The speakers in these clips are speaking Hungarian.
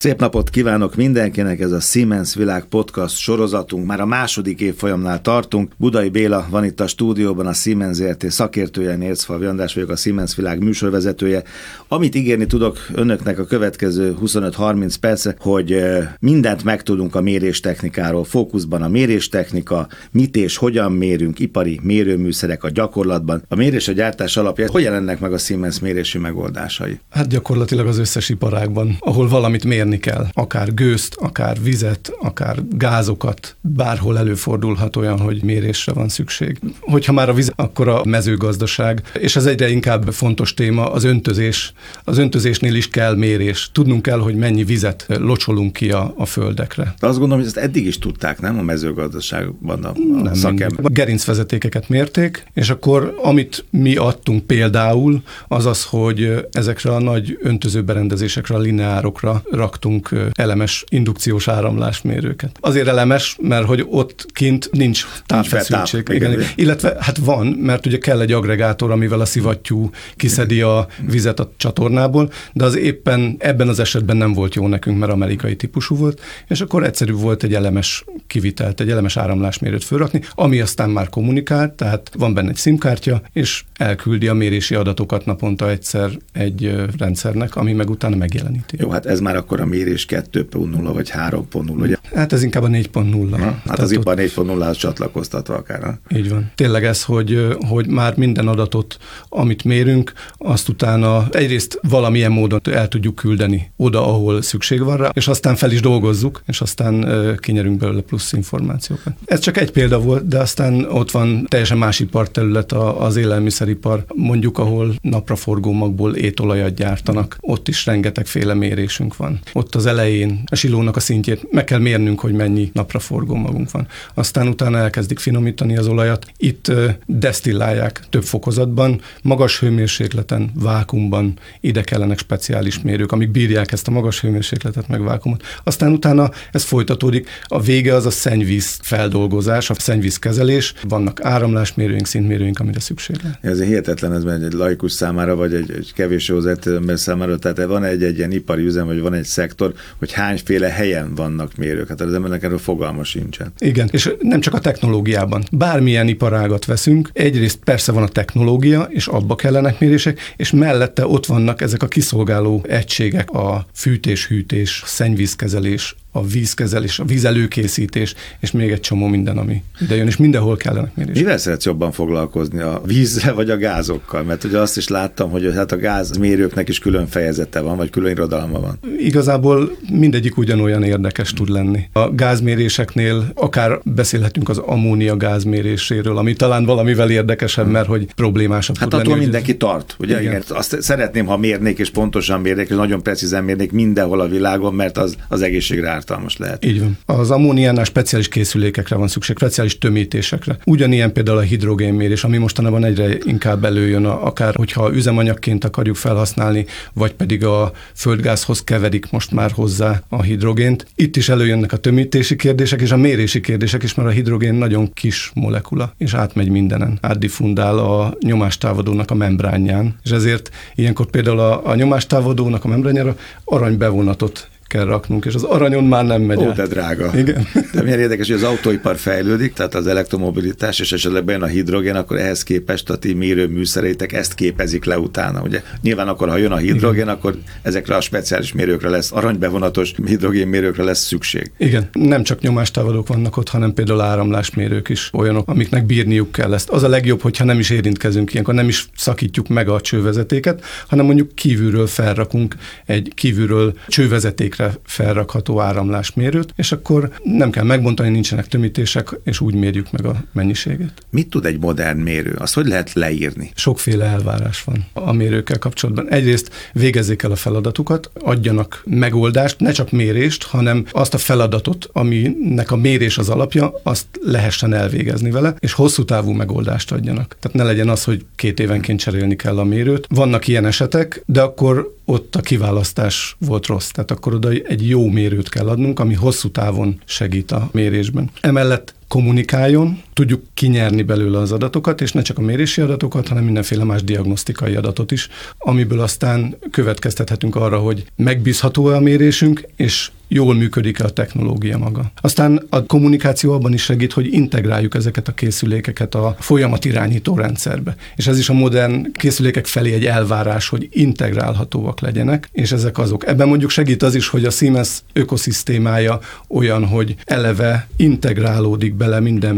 Szép napot kívánok mindenkinek, ez a Siemens Világ Podcast sorozatunk. Már a második évfolyamnál tartunk. Budai Béla van itt a stúdióban, a Siemens ZRT szakértője, Nércfalvi András vagyok, a Siemens Világ műsorvezetője. Amit ígérni tudok önöknek a következő 25-30 percre, hogy mindent megtudunk a méréstechnikáról. Fókuszban a méréstechnika, mit és hogyan mérünk, ipari mérőműszerek a gyakorlatban. A mérés a gyártás alapja, hogy jelennek meg a Siemens mérési megoldásai? Hát gyakorlatilag az összes iparágban, ahol valamit mér mérni kell, akár gőzt, akár vizet, akár gázokat, bárhol előfordulhat olyan, hogy mérésre van szükség. Hogyha már a víz, akkor a mezőgazdaság, és ez egyre inkább fontos téma, az öntözés. Az öntözésnél is kell mérés. Tudnunk kell, hogy mennyi vizet locsolunk ki a, a földekre. De azt gondolom, hogy ezt eddig is tudták, nem a mezőgazdaságban a, a szakember. A gerincvezetékeket mérték, és akkor amit mi adtunk például, az az, hogy ezekre a nagy öntözőberendezésekre, a lineárokra rak raktunk elemes indukciós áramlásmérőket. Azért elemes, mert hogy ott kint nincs távfeszültség. Igen, igen. Illetve hát van, mert ugye kell egy agregátor, amivel a szivattyú kiszedi a vizet a csatornából, de az éppen ebben az esetben nem volt jó nekünk, mert amerikai típusú volt, és akkor egyszerű volt egy elemes kivitelt, egy elemes áramlásmérőt fölrakni, ami aztán már kommunikált, tehát van benne egy SIM-kártya, és elküldi a mérési adatokat naponta egyszer egy rendszernek, ami meg utána megjeleníti. Jó, hát ez már akkor a mérés 2.0 vagy 3.0, ugye? Hát ez inkább a 4.0. Ha, hát Tehát az ipar 4.0-hoz csatlakoztatva akár. Ha? Így van. Tényleg ez, hogy, hogy már minden adatot, amit mérünk, azt utána egyrészt valamilyen módon el tudjuk küldeni oda, ahol szükség van rá, és aztán fel is dolgozzuk, és aztán kinyerünk belőle plusz információkat. Ez csak egy példa volt, de aztán ott van teljesen más iparterület az élelmiszeripar, mondjuk ahol napraforgó magból étolajat gyártanak. Ott is rengetegféle mérésünk van ott az elején a silónak a szintjét meg kell mérnünk, hogy mennyi napra forgó magunk van. Aztán utána elkezdik finomítani az olajat. Itt desztillálják több fokozatban, magas hőmérsékleten, vákumban, ide kellenek speciális mérők, amik bírják ezt a magas hőmérsékletet, meg vákumot. Aztán utána ez folytatódik. A vége az a szennyvíz feldolgozás, a szennyvízkezelés. Vannak áramlásmérőink, szintmérőink, amire szükség van. Ez hihetetlen, ez egy laikus számára, vagy egy, egy kevés ember számára, tehát van egy, egy ilyen ipari üzem, vagy van egy szektor, hogy hányféle helyen vannak mérők. Hát az embernek erről fogalma sincsen. Igen, és nem csak a technológiában. Bármilyen iparágat veszünk, egyrészt persze van a technológia, és abba kellenek mérések, és mellette ott vannak ezek a kiszolgáló egységek, a fűtés, hűtés, szennyvízkezelés, a vízkezelés, a vízelőkészítés, és még egy csomó minden, ami ide jön, és mindenhol kellene mérés. Mivel szeretsz jobban foglalkozni, a vízzel vagy a gázokkal? Mert ugye azt is láttam, hogy hát a gázmérőknek is külön fejezete van, vagy külön irodalma van. Igazából mindegyik ugyanolyan érdekes tud lenni. A gázméréseknél akár beszélhetünk az ammónia gázméréséről, ami talán valamivel érdekesebb, mert hogy problémásabb hát tud lenni. mindenki tart, ugye? Igen. Igen. Azt szeretném, ha mérnék, és pontosan mérnék, és nagyon precízen mérnék mindenhol a világon, mert az, az egészségre ártalmas lehet. Így van. Az ammóniánál speciális készülékekre van szükség, speciális tömítésekre. Ugyanilyen például a hidrogénmérés, ami mostanában egyre inkább előjön, akár hogyha üzemanyagként akarjuk felhasználni, vagy pedig a földgázhoz keverik most már hozzá a hidrogént. Itt is előjönnek a tömítési kérdések és a mérési kérdések is, mert a hidrogén nagyon kis molekula, és átmegy mindenen. Átdifundál a nyomástávadónak a membránján, és ezért ilyenkor például a, a nyomástávadónak a membránjára aranybevonatot kell raknunk, és az aranyon már nem megy. Ó, de drága. Igen. De milyen érdekes, hogy az autóipar fejlődik, tehát az elektromobilitás, és esetleg bejön a hidrogén, akkor ehhez képest a ti mérőműszereitek ezt képezik le utána. Ugye nyilván akkor, ha jön a hidrogén, Igen. akkor ezekre a speciális mérőkre lesz, aranybevonatos hidrogénmérőkre lesz szükség. Igen, nem csak nyomástávadók vannak ott, hanem például áramlásmérők is olyanok, amiknek bírniuk kell ezt. Az a legjobb, hogyha nem is érintkezünk ilyenkor, nem is szakítjuk meg a csővezetéket, hanem mondjuk kívülről felrakunk egy kívülről csővezeték termékre felrakható áramlásmérőt, és akkor nem kell megbontani, nincsenek tömítések, és úgy mérjük meg a mennyiséget. Mit tud egy modern mérő? Azt hogy lehet leírni? Sokféle elvárás van a mérőkkel kapcsolatban. Egyrészt végezzék el a feladatukat, adjanak megoldást, ne csak mérést, hanem azt a feladatot, aminek a mérés az alapja, azt lehessen elvégezni vele, és hosszú távú megoldást adjanak. Tehát ne legyen az, hogy két évenként cserélni kell a mérőt. Vannak ilyen esetek, de akkor ott a kiválasztás volt rossz. Tehát akkor oda egy jó mérőt kell adnunk, ami hosszú távon segít a mérésben. Emellett kommunikáljon, tudjuk kinyerni belőle az adatokat, és ne csak a mérési adatokat, hanem mindenféle más diagnosztikai adatot is, amiből aztán következtethetünk arra, hogy megbízható-e a mérésünk, és jól működik-e a technológia maga. Aztán a kommunikáció abban is segít, hogy integráljuk ezeket a készülékeket a folyamatirányító rendszerbe. És ez is a modern készülékek felé egy elvárás, hogy integrálhatóak legyenek, és ezek azok. Ebben mondjuk segít az is, hogy a Siemens ökoszisztémája olyan, hogy eleve integrálódik bele minden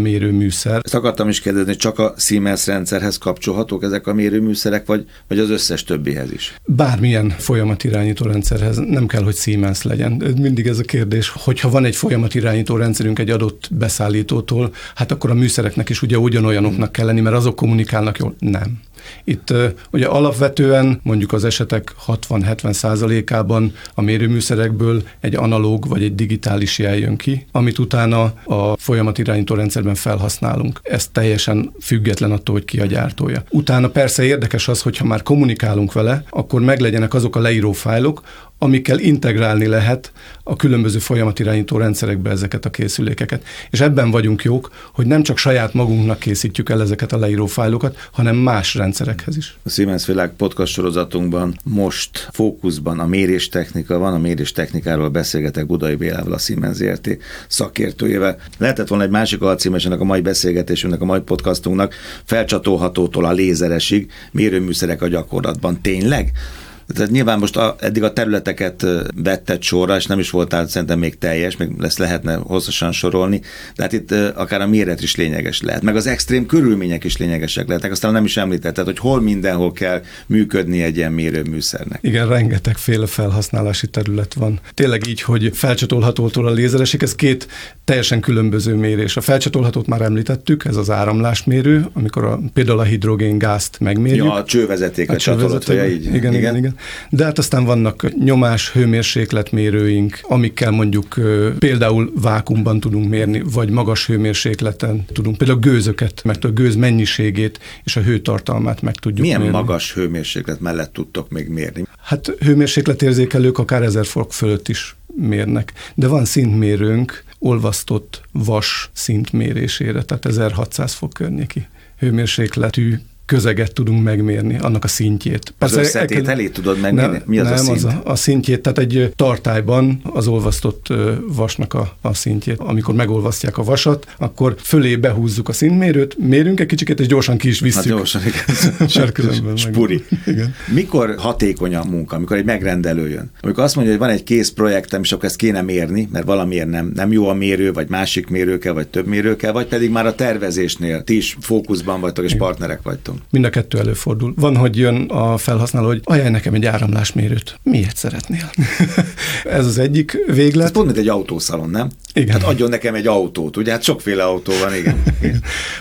mérőműszer. Ezt akartam is kérdezni, csak a Siemens rendszerhez kapcsolhatók ezek a mérőműszerek, vagy, vagy az összes többihez is? Bármilyen folyamatirányító rendszerhez, nem kell, hogy Siemens legyen. Mindig ez a kérdés, hogyha van egy folyamatirányító rendszerünk egy adott beszállítótól, hát akkor a műszereknek is ugye ugyanolyanoknak kell lenni, mert azok kommunikálnak jól. Nem. Itt ugye alapvetően mondjuk az esetek 60-70 százalékában a mérőműszerekből egy analóg vagy egy digitális jel jön ki, amit utána a folyamatirányító rendszerben felhasználunk. Ez teljesen független attól, hogy ki a gyártója. Utána persze érdekes az, hogyha már kommunikálunk vele, akkor meglegyenek azok a leíró fájlok, amikkel integrálni lehet a különböző folyamatirányító rendszerekbe ezeket a készülékeket. És ebben vagyunk jók, hogy nem csak saját magunknak készítjük el ezeket a leíró fájlokat, hanem más rendszerekhez is. A Siemens Világ podcast sorozatunkban most fókuszban a méréstechnika van, a méréstechnikáról beszélgetek Budai Bélával, a Siemens ZRT szakértőjével. Lehetett volna egy másik alcímes ennek a mai beszélgetésünknek, a mai podcastunknak, felcsatolhatótól a lézeresig, mérőműszerek a gyakorlatban. Tényleg? Tehát nyilván most a, eddig a területeket vetted sorra, és nem is voltál szerintem még teljes, még lesz lehetne hosszasan sorolni, de hát itt akár a méret is lényeges lehet, meg az extrém körülmények is lényegesek lehetnek, aztán nem is említetted, hogy hol mindenhol kell működni egy ilyen mérőműszernek. Igen, rengeteg féle felhasználási terület van. Tényleg így, hogy felcsatolhatótól a lézeresig, ez két teljesen különböző mérés. A felcsatolhatót már említettük, ez az áramlásmérő, amikor a, például a hidrogéngázt megmérjük. Ja, a csővezetéket a csatolod, így. Igen, igen, igen, igen. De hát aztán vannak nyomás, hőmérsékletmérőink, amikkel mondjuk például vákumban tudunk mérni, vagy magas hőmérsékleten tudunk, például gőzöket, mert a gőz mennyiségét és a hőtartalmát meg tudjuk Milyen mérni. magas hőmérséklet mellett tudtok még mérni? Hát hőmérsékletérzékelők akár 1000 fok fölött is mérnek. De van szintmérőnk olvasztott vas szintmérésére, tehát 1600 fok környéki hőmérsékletű közeget tudunk megmérni, annak a szintjét. Persze, az összetételét tudod megmérni? Nem, Mi az nem, a szint? Az a, a szintjét, tehát egy tartályban az olvasztott vasnak a, a szintjét. Amikor megolvasztják a vasat, akkor fölé behúzzuk a szintmérőt, mérünk egy kicsit, és gyorsan ki is visszük. Hát gyorsan, igen. Spuri. Igen. Mikor hatékony a munka, amikor egy megrendelő jön? Amikor azt mondja, hogy van egy kész projektem, és akkor ezt kéne mérni, mert valamiért nem, nem jó a mérő, vagy másik mérő kell, vagy több mérő kell, vagy pedig már a tervezésnél ti is fókuszban vagytok, és partnerek vagytok. Mind a kettő előfordul. Van, hogy jön a felhasználó, hogy ajánl nekem egy áramlásmérőt. Miért szeretnél? Ez az egyik véglet. Ez pont mint egy autószalon, nem? Igen. Hát adjon nekem egy autót, ugye? Hát sokféle autó van, igen.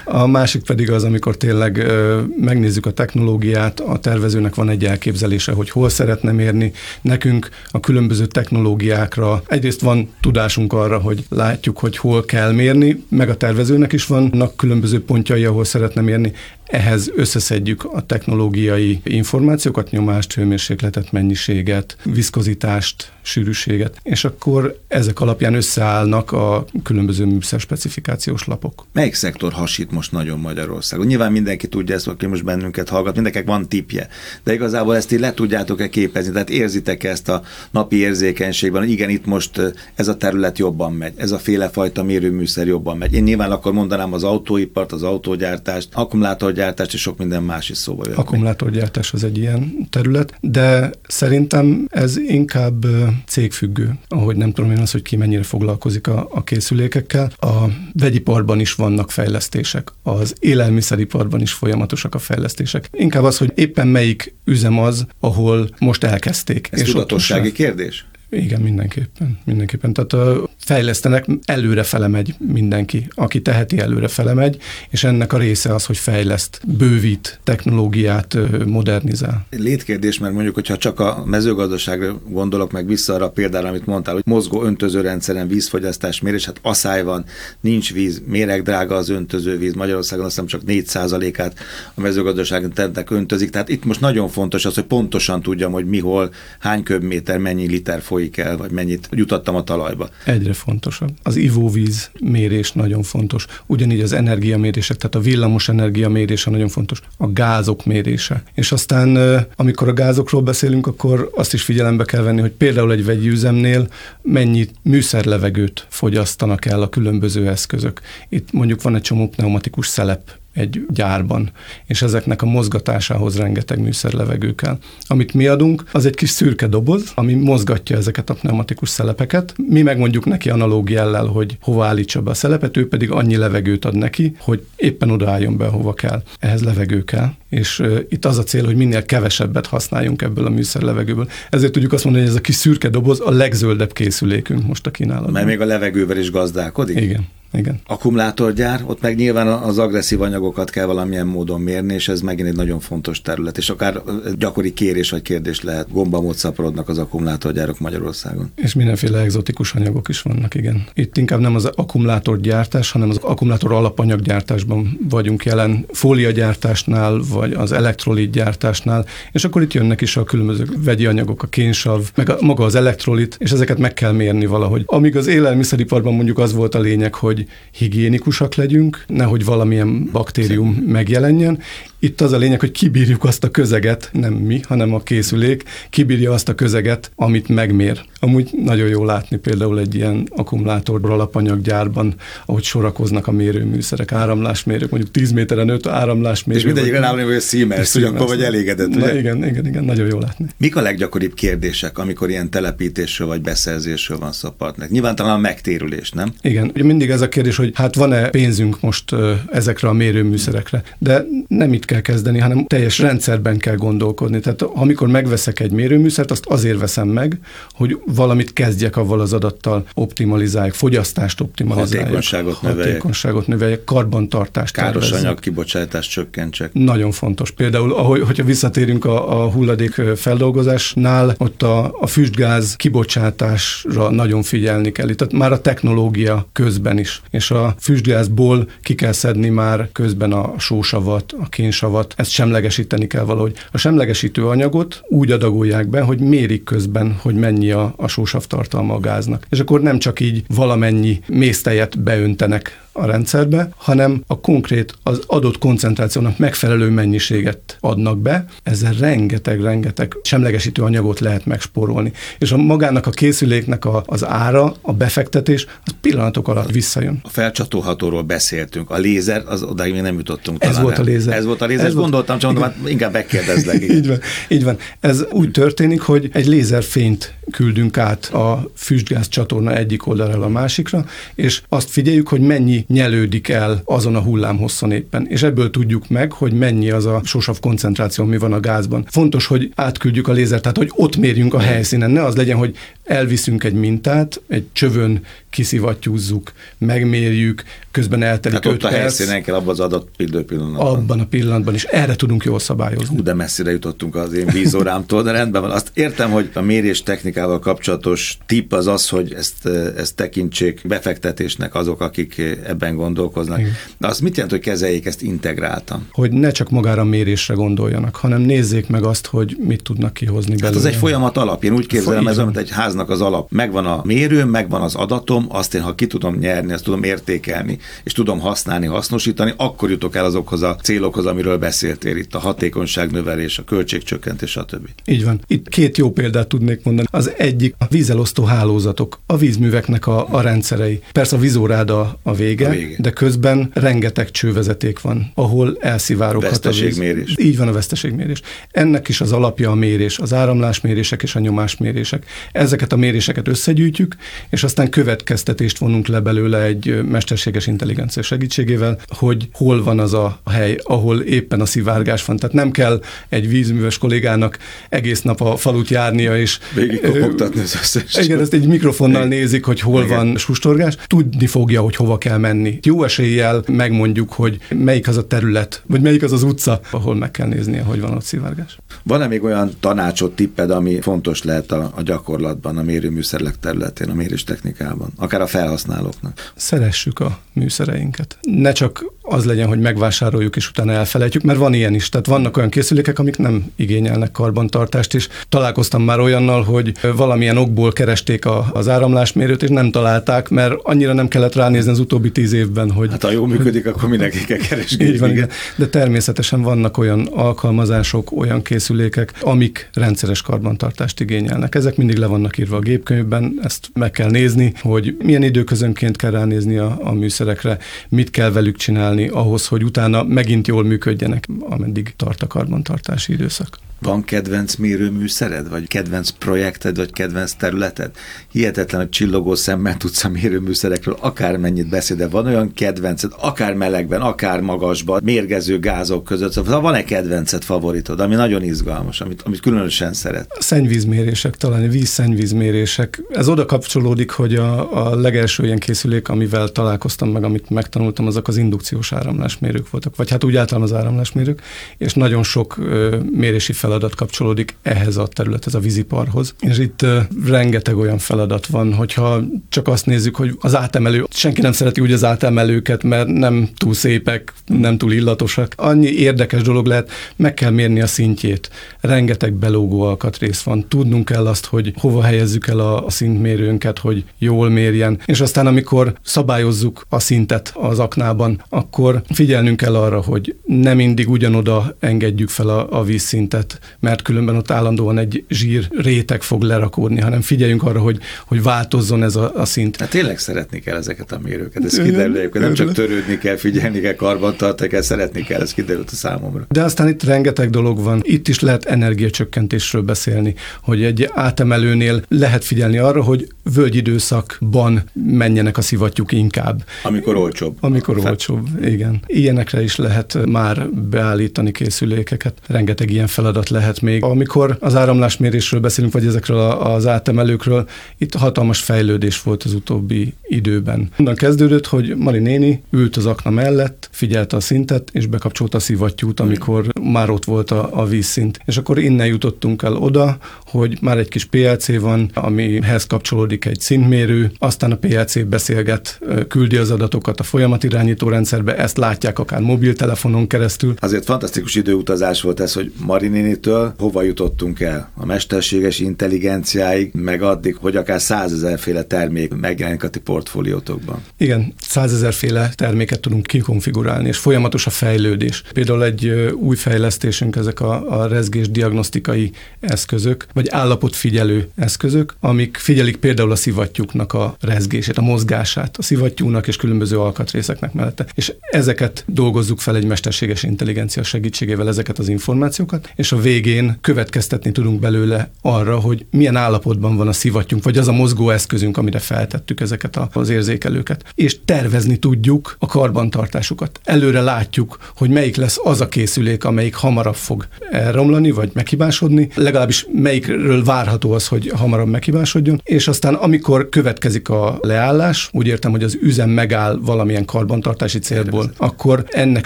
A másik pedig az, amikor tényleg ö, megnézzük a technológiát, a tervezőnek van egy elképzelése, hogy hol szeretne mérni. Nekünk a különböző technológiákra egyrészt van tudásunk arra, hogy látjuk, hogy hol kell mérni, meg a tervezőnek is vannak különböző pontjai, ahol szeretne mérni ehhez összeszedjük a technológiai információkat, nyomást, hőmérsékletet, mennyiséget, viszkozitást, sűrűséget, és akkor ezek alapján összeállnak a különböző műszer specifikációs lapok. Melyik szektor hasít most nagyon Magyarországon? Nyilván mindenki tudja ezt, aki most bennünket hallgat, mindenkinek van tipje, de igazából ezt így le tudjátok-e képezni, tehát érzitek ezt a napi érzékenységben, hogy igen, itt most ez a terület jobban megy, ez a féle fajta mérőműszer jobban megy. Én nyilván akkor mondanám az autóipart, az autógyártást, akkumulátorgyártást és sok minden más is szóba jön. Akkumulátorgyártás az egy ilyen terület, de szerintem ez inkább cégfüggő, ahogy nem tudom én az, hogy ki mennyire foglalkozik a, a készülékekkel. A vegyiparban is vannak fejlesztések, az élelmiszeriparban is folyamatosak a fejlesztések. Inkább az, hogy éppen melyik üzem az, ahol most elkezdték. Ez és tudatossági kérdés? Igen, mindenképpen. mindenképpen. Tehát fejlesztenek, előre fele megy mindenki, aki teheti, előre fele megy, és ennek a része az, hogy fejleszt, bővít, technológiát modernizál. Létkérdés, mert mondjuk, hogyha csak a mezőgazdaságra gondolok meg vissza arra példára, amit mondtál, hogy mozgó öntözőrendszeren vízfogyasztás mérés, hát asszály van, nincs víz, méreg drága az öntözővíz, Magyarországon azt hiszem csak 4%-át a mezőgazdaságon tennek öntözik, tehát itt most nagyon fontos az, hogy pontosan tudjam, hogy mihol, hány köbméter, mennyi liter folyik el, vagy mennyit jutattam a talajba. Egyre legfontosabb. Az ivóvíz mérés nagyon fontos, ugyanígy az energiamérések, tehát a villamos energia mérése nagyon fontos, a gázok mérése. És aztán, amikor a gázokról beszélünk, akkor azt is figyelembe kell venni, hogy például egy vegyi üzemnél mennyi műszerlevegőt fogyasztanak el a különböző eszközök. Itt mondjuk van egy csomó pneumatikus szelep egy gyárban, és ezeknek a mozgatásához rengeteg műszerlevegő kell. Amit mi adunk, az egy kis szürke doboz, ami mozgatja ezeket a pneumatikus szelepeket. Mi megmondjuk neki analóg jellel, hogy hova állítsa be a szelepet, ő pedig annyi levegőt ad neki, hogy éppen odaálljon be, hova kell. Ehhez levegő kell. És uh, itt az a cél, hogy minél kevesebbet használjunk ebből a műszerlevegőből. Ezért tudjuk azt mondani, hogy ez a kis szürke doboz a legzöldebb készülékünk most a kínálatban. Mert még a levegővel is gazdálkodik? Igen. Igen. Akkumulátorgyár, ott meg nyilván az agresszív anyagokat kell valamilyen módon mérni, és ez megint egy nagyon fontos terület, és akár gyakori kérés vagy kérdés lehet. Gombamód szaporodnak az akkumulátorgyárok Magyarországon. És mindenféle egzotikus anyagok is vannak, igen. Itt inkább nem az akkumulátorgyártás, hanem az akkumulátor alapanyaggyártásban vagyunk jelen, fóliagyártásnál, vagy az elektrolit gyártásnál, és akkor itt jönnek is a különböző vegyi anyagok, a kénsav, meg a, maga az elektrolit, és ezeket meg kell mérni valahogy. Amíg az élelmiszeriparban mondjuk az volt a lényeg, hogy higiénikusak legyünk, nehogy valamilyen baktérium megjelenjen, itt az a lényeg, hogy kibírjuk azt a közeget, nem mi, hanem a készülék, kibírja azt a közeget, amit megmér. Amúgy nagyon jó látni például egy ilyen akkumulátor alapanyaggyárban, ahogy sorakoznak a mérőműszerek, áramlásmérők, mondjuk 10 méteren 5 áramlásmérő. És mindegyikre rá hogy a Siemens, hogy akkor vagy elégedett, ugye? Na, igen, igen, igen, nagyon jó látni. Mik a leggyakoribb kérdések, amikor ilyen telepítésről vagy beszerzésről van szó partnernek? Nyilván talán a megtérülés, nem? Igen, ugye mindig ez a kérdés, hogy hát van-e pénzünk most ezekre a mérőműszerekre, de nem itt kell kezdeni, hanem teljes rendszerben kell gondolkodni. Tehát amikor megveszek egy mérőműszert, azt azért veszem meg, hogy valamit kezdjek avval az adattal, optimalizálják, fogyasztást optimalizálják. Hatékonyságot növeljek. Hatékonyságot növeljek, karbantartást Káros tervezzek. anyag kibocsátást csökkentsek. Nagyon fontos. Például, ahogy, hogyha visszatérünk a, a hulladék feldolgozásnál, ott a, a füstgáz kibocsátásra nagyon figyelni kell. Tehát már a technológia közben is. És a füstgázból ki kell szedni már közben a sósavat, a kén savat, ezt semlegesíteni kell valahogy. A semlegesítő anyagot úgy adagolják be, hogy mérik közben, hogy mennyi a, a sósav tartalma a gáznak. És akkor nem csak így valamennyi mésztejet beöntenek a rendszerbe, hanem a konkrét, az adott koncentrációnak megfelelő mennyiséget adnak be, ezzel rengeteg-rengeteg semlegesítő anyagot lehet megspórolni. És a magának a készüléknek a, az ára, a befektetés, az pillanatok alatt visszajön. A felcsatolhatóról beszéltünk, a lézer, az odáig még nem jutottunk. Ez volt a lézer. Ez volt a lézer, Ez gondoltam, csak mondom, hát inkább megkérdezlek. így van, így van. Ez úgy történik, hogy egy lézerfényt küldünk át a füstgáz csatorna egyik oldalra a másikra, és azt figyeljük, hogy mennyi nyelődik el azon a hullámhosszon éppen. És ebből tudjuk meg, hogy mennyi az a sósav koncentráció, mi van a gázban. Fontos, hogy átküldjük a lézert, tehát hogy ott mérjünk a helyszínen. Ne az legyen, hogy elviszünk egy mintát, egy csövön kiszivattyúzzuk, megmérjük, közben eltelik hát ott a helyszínen kell abban az adott pillanatban. Abban a pillanatban is. Erre tudunk jól szabályozni. Hú, de messzire jutottunk az én vízórámtól, de rendben van. Azt értem, hogy a mérés technikával kapcsolatos tipp az az, hogy ezt, ezt tekintsék befektetésnek azok, akik ebben gondolkoznak. Igen. De azt mit jelent, hogy kezeljék ezt integráltan? Hogy ne csak magára mérésre gondoljanak, hanem nézzék meg azt, hogy mit tudnak kihozni belőle. Hát az egy folyamat alap. Én úgy képzelem, ez olyan, egy háznak az alap. Megvan a mérő, megvan az adatom, azt én, ha ki tudom nyerni, azt tudom értékelni, és tudom használni, hasznosítani, akkor jutok el azokhoz a célokhoz, amiről beszéltél itt, a hatékonyság növelés, a költségcsökkentés, stb. Így van. Itt két jó példát tudnék mondani. Az egyik a vízelosztó hálózatok, a vízműveknek a, a rendszerei. Persze a vízóráda a vége, a vége, de közben rengeteg csővezeték van, ahol elszivároghat a víz. Így van a veszteségmérés. Ennek is az alapja a mérés, az áramlásmérések és a nyomásmérések. Ezeket a méréseket összegyűjtjük, és aztán következtetést vonunk le belőle egy mesterséges intelligencia segítségével, hogy hol van az a hely, ahol éppen a szivárgás van. Tehát nem kell egy vízműves kollégának egész nap a falut járnia, és végig az összes. Igen, ezt egy mikrofonnal nézik, hogy hol igen. van sustorgás. Tudni fogja, hogy hova kell menni. Jó eséllyel megmondjuk, hogy melyik az a terület, vagy melyik az az utca, ahol meg kell néznie, hogy van ott szivárgás. Van-e még olyan tanácsot, tipped, ami fontos lehet a, a gyakorlatban? Van a mérőműszerek területén, a mérőstechnikában, akár a felhasználóknak? Szeressük a műszereinket. Ne csak az legyen, hogy megvásároljuk és utána elfelejtjük, mert van ilyen is. Tehát vannak olyan készülékek, amik nem igényelnek karbantartást, és találkoztam már olyannal, hogy valamilyen okból keresték a, az áramlásmérőt, és nem találták, mert annyira nem kellett ránézni az utóbbi tíz évben, hogy... Hát ha jól működik, akkor mindenki kell keresni. Így van, igen. De természetesen vannak olyan alkalmazások, olyan készülékek, amik rendszeres karbantartást igényelnek. Ezek mindig le vannak írva a gépkönyvben, ezt meg kell nézni, hogy milyen időközönként kell ránézni a, a műszerekre, mit kell velük csinálni ahhoz, hogy utána megint jól működjenek, ameddig tart a karbantartási időszak. Van kedvenc mérőműszered, vagy kedvenc projekted, vagy kedvenc területed? Hihetetlen, hogy csillogó szemmel tudsz a mérőműszerekről akármennyit beszélni, de van olyan kedvenced, akár melegben, akár magasban, mérgező gázok között. Szóval van-e kedvenced, favoritod, ami nagyon izgalmas, amit, amit különösen szeret? Szennyvízmérések, talán vízszennyvízmérések. Ez oda kapcsolódik, hogy a, a legelső ilyen készülék, amivel találkoztam meg, amit megtanultam, azok az indukciós áramlásmérők voltak, vagy hát úgy általában az áramlásmérők, és nagyon sok ö, mérési fel feladat kapcsolódik ehhez a területhez, a víziparhoz. És itt rengeteg olyan feladat van, hogyha csak azt nézzük, hogy az átemelő, senki nem szereti úgy az átemelőket, mert nem túl szépek, nem túl illatosak. Annyi érdekes dolog lehet, meg kell mérni a szintjét. Rengeteg belógó alkatrész van. Tudnunk kell azt, hogy hova helyezzük el a, a szintmérőnket, hogy jól mérjen. És aztán, amikor szabályozzuk a szintet az aknában, akkor figyelnünk kell arra, hogy nem mindig ugyanoda engedjük fel a, a vízszintet, mert különben ott állandóan egy zsír réteg fog lerakódni, hanem figyeljünk arra, hogy, hogy változzon ez a, a szint. Hát tényleg szeretni kell ezeket a mérőket, ez kiderül, nem csak törődni kell, figyelni kell, karbantartani kell, szeretni kell, ez kiderült a számomra. De aztán itt rengeteg dolog van, itt is lehet energiacsökkentésről beszélni, hogy egy átemelőnél lehet figyelni arra, hogy völgyidőszakban menjenek a szivattyúk inkább. Amikor olcsóbb. Amikor Fel... olcsóbb, igen. Ilyenekre is lehet már beállítani készülékeket. Rengeteg ilyen feladat lehet még. Amikor az áramlásmérésről beszélünk, vagy ezekről az átemelőkről, itt hatalmas fejlődés volt az utóbbi időben. Onnan kezdődött, hogy Mari néni ült az akna mellett, figyelte a szintet, és bekapcsolta a szivattyút, amikor már ott volt a, a vízszint. És akkor innen jutottunk el oda, hogy már egy kis PLC van, amihez kapcsolódik egy szintmérő, aztán a PLC beszélget, küldi az adatokat a folyamatirányító rendszerbe, ezt látják akár mobiltelefonon keresztül. Azért fantasztikus időutazás volt ez, hogy Mari nénitől hova jutottunk el? A mesterséges intelligenciáig, meg addig, hogy akár százezerféle termék megjelenik a ti portfóliótokban. Igen, százezerféle terméket tudunk kikonfigurálni, és folyamatos a fejlődés. Például egy új fejlesztésünk ezek a, a rezgés diagnosztikai eszközök, vagy állapotfigyelő eszközök, amik figyelik például a szivattyúknak a rezgését, a mozgását, a szivattyúnak és különböző alkatrészeknek mellette. És ezeket dolgozzuk fel egy mesterséges intelligencia segítségével, ezeket az információkat, és a végén következtetni tudunk belőle arra, hogy milyen állapotban van a szivattyunk, vagy az a mozgó eszközünk, amire feltettük ezeket az érzékelőket. És tervezni tudjuk a karbantartásukat. Előre látjuk, hogy melyik lesz az a készülék, amelyik hamarabb fog elromlani, vagy meghibásodni, legalábbis melyikről várható az, hogy hamarabb meghibásodjon, és aztán amikor következik a leállás, úgy értem, hogy az üzem megáll valamilyen karbantartási célból, akkor ennek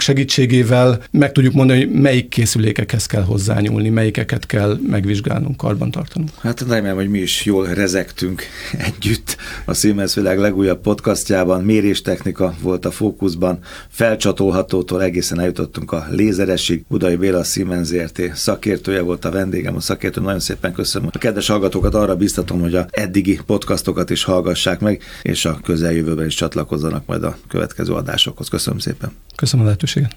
segítségével meg tudjuk mondani, hogy melyik készülékekhez kell hozzányúlni, melyikeket kell megvizsgálnunk, karbantartanunk. Hát remélem, hogy mi is jól rezegtünk együtt a Siemens világ legújabb podcastjában. Méréstechnika volt a fókuszban, felcsatolhatótól egészen eljutottunk a lézeresig. Budai Béla Siemens ZRT szakértője volt a vendégem, a szakértő. Nagyon szépen köszönöm. A kedves hallgatókat arra biztatom, hogy a eddigi podcastokat is hallgassák meg, és a közeljövőben is csatlakozzanak majd a következő adásokhoz. Köszönöm szépen. Köszönöm a lehetőséget.